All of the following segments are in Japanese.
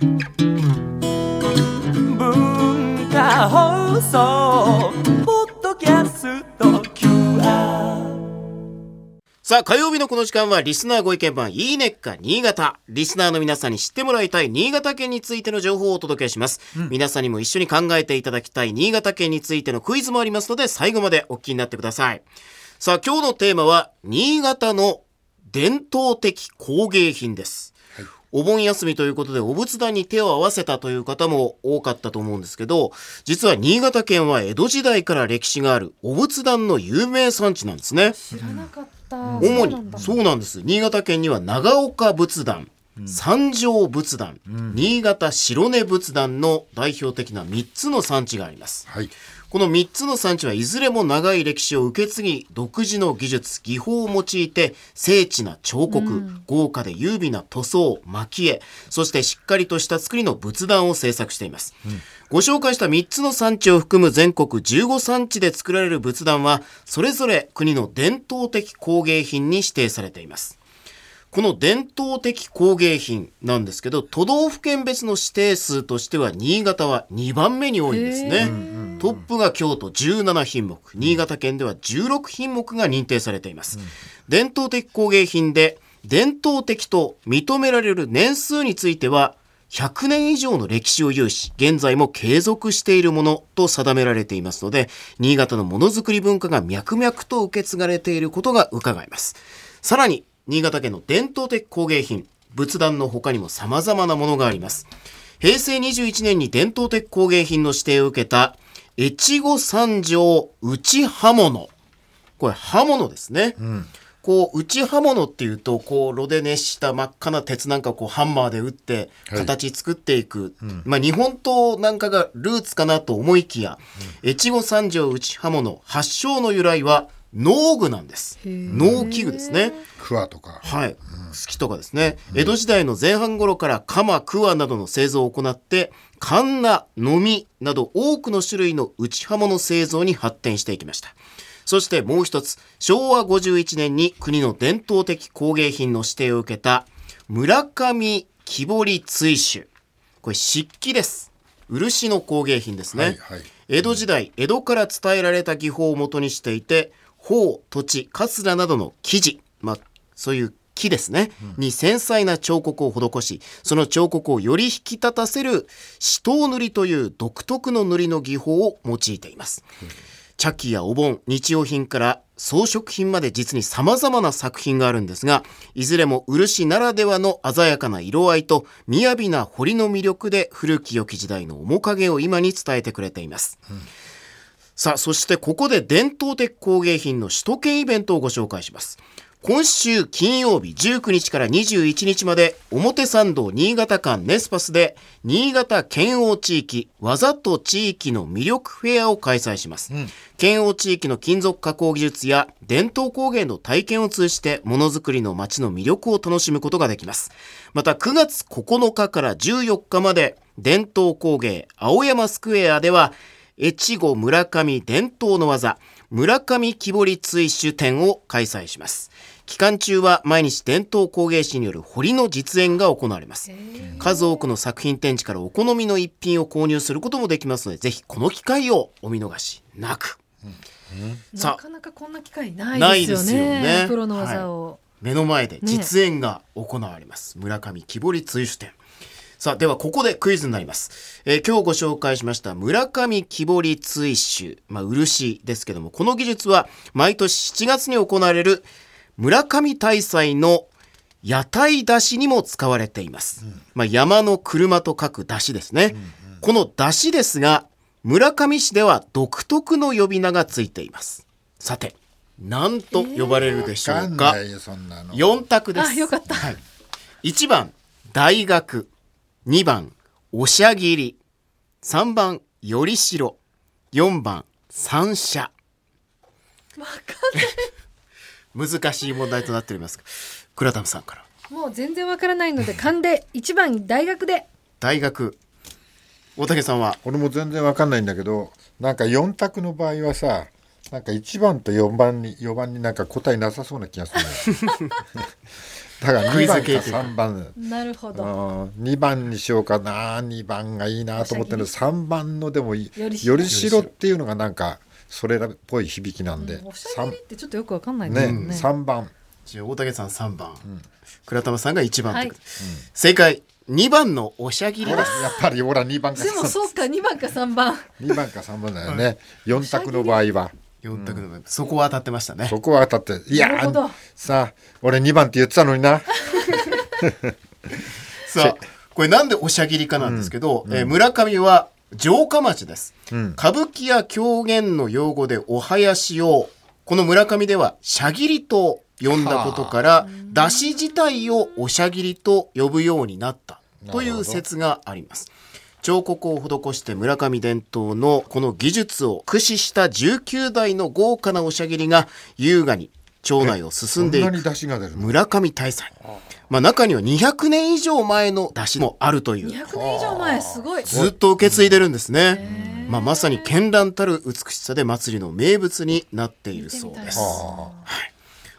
文化放送ポッドキャスト QR さあ、火曜日のこの時間はリスナーご意見番いいねっか新潟。リスナーの皆さんに知ってもらいたい新潟県についての情報をお届けします。皆さんにも一緒に考えていただきたい新潟県についてのクイズもありますので、最後までお聞きになってください。さあ、今日のテーマは、新潟の伝統的工芸品です。お盆休みということでお仏壇に手を合わせたという方も多かったと思うんですけど、実は新潟県は江戸時代から歴史があるお仏壇の有名産地なんですね。知らなかった。主にそうなんです新潟県には長岡仏壇、三条仏壇、新潟白根仏壇の代表的な3つの産地がありますはい。この3つの産地はいずれも長い歴史を受け継ぎ独自の技術技法を用いて精緻な彫刻、豪華で優美な塗装蒔絵そしてしっかりとした作りの仏壇を制作しています、ご紹介した3つの産地を含む全国15産地で作られる仏壇はそれぞれ国の伝統的工芸品に指定されています。この伝統的工芸品なんですけど都道府県別の指定数としては新潟は2番目に多いんですねトップが京都17品目。新潟県では16品目が認定されています、伝統的工芸品で伝統的と認められる年数については100年以上の歴史を有し現在も継続しているものと定められていますので新潟のものづくり文化が脈々と受け継がれていることが伺えます。さらに新潟県の伝統的工芸品仏壇の他にも様々なものがあります。平成21年に伝統的工芸品の指定を受けた越後三条内刃物。これ刃物ですね、こう内刃物っていうとこう炉で熱した真っ赤な鉄なんかをこうハンマーで打ってはい。形作っていく、まあ日本刀なんかがルーツかなと思いきや、越後三条内刃物発祥の由来は農具なんです。農機具ですね。桑とか。はい、好きとかですね、江戸時代の前半頃から鎌桑などの製造を行ってカンナのみなど多くの種類の内刃物製造に発展していきました。そしてもう一つ昭和51年に国の伝統的工芸品の指定を受けた村上木彫り追首これ漆器です。漆の工芸品ですね、はいはい。江戸時代江戸から伝えられた技法を元にしていて頬土地桂などの生地、まあ、そういう木ですね、に繊細な彫刻を施しその彫刻をより引き立たせる紫桃塗りという独特の塗りの技法を用いています、茶器やお盆日用品から装飾品まで実に様々な作品があるんですがいずれも漆ならではの鮮やかな色合いと雅な彫りの魅力で古き良き時代の面影を今に伝えてくれています、さあそしてここで伝統的工芸品の首都圏イベントをご紹介します。今週金曜日19日から21日まで表参道新潟間ネスパスで新潟県央地域技と地域の魅力フェアを開催します、県央地域の金属加工技術や伝統工芸の体験を通じてものづくりの街の魅力を楽しむことができます。また9月9日から14日まで伝統工芸青山スクエアでは越後村上伝統の技村上木彫り追首展を開催します。期間中は毎日伝統工芸士による彫りの実演が行われます。数多くの作品展示からお好みの一品を購入することもできますのでぜひこの機会をお見逃しなく。さあ。なかなかこんな機会ないですすよね。ね。プロの技を。目の前で実演が行われます、村上木彫り追首展さあではここでクイズになります、えー今日ご紹介しました村上木彫り追首まあ漆ですけどもこの技術は毎年7月に行われる村上大祭の屋台出しにも使われています、まあ、山の車と書く出しですね、この出しですが村上市では独特の呼び名がついています。さて何と呼ばれるでしょうんか、ないよ、そんなの。4択です。あよかった。はい、1番、大学。2番、おしゃぎり。3番、よりしろ。4番、三社。わか 難しい問題となっております。倉田さんから。もう全然わからないので勘で一番大学で大学。大竹さんは、俺も全然わかんないんだけど、なんか4択の場合はさ、なんか1番と4番に、4番になんか答えなさそうな気がする だから2クイズ番か系というか。3番。なるほど。2番にしようかな。2番がいいなと思ってる3番のでもいい。よりしろ。っていうのがなんかそれらっぽい響きなんで、おしゃぎりってちょっとよくわかんないですね。よね。3番。じゃあ大竹さん3番、倉玉さんが1番はい。正解。2番のおしゃぎりやっぱりほら2番かでもそうか、2番か3番。2番か3番だよね。4択の場合は4択の場合そこは当たってましたね。そこは当たっていやさあ俺2番って言ってたのにな。さあこれなんでおしゃぎりかなんですけど、えー村上は城下町です、ん。歌舞伎や狂言の用語でお囃子をこの村上ではしゃぎりと呼んだことから出汁自体をおしゃぎりと呼ぶようになったという説があります彫刻を施して村上伝統のこの技術を駆使した19代の豪華なおしゃぎりが優雅に町内を進んでいく村上大祭。まあ中には200年以上前の出汁もあるという、200年以上前、すごい。ずっと受け継いでるんですね。まあまさに絢爛たる美しさで祭りの名物になっているそうです。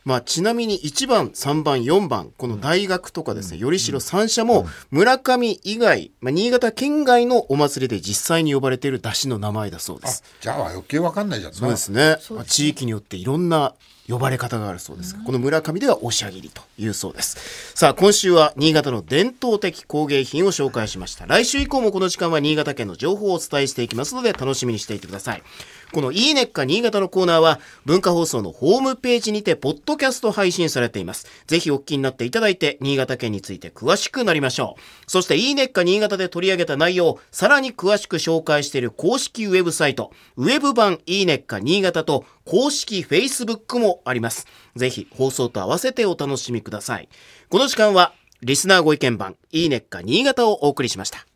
まあちなみに1番、3番、4番、この大学とかですね、よりしろ三社も村上以外、まあ新潟県外のお祭りで実際に呼ばれている出汁の名前だそうです。じゃあ余計わかんないじゃんなそうですね。まあ地域によっていろんな呼ばれ方があるそうですが、この村上ではおしゃぎりというそうです。さあ、今週は新潟の伝統的工芸品を紹介しました。来週以降もこの時間は新潟県の情報をお伝えしていきますので、楽しみにしていてください。このいいねっか新潟のコーナーは、文化放送のホームページにて、ポッドキャスト配信されています。ぜひお聞きになっていただいて、新潟県について詳しくなりましょう。そして、いいねっか新潟で取り上げた内容を、さらに詳しく紹介している公式ウェブサイト、ウェブ版いいねっか新潟と、公式 Facebook もあります。ぜひ、放送と合わせてお楽しみください。この時間は、リスナーご意見版、いいねっか新潟をお送りしました。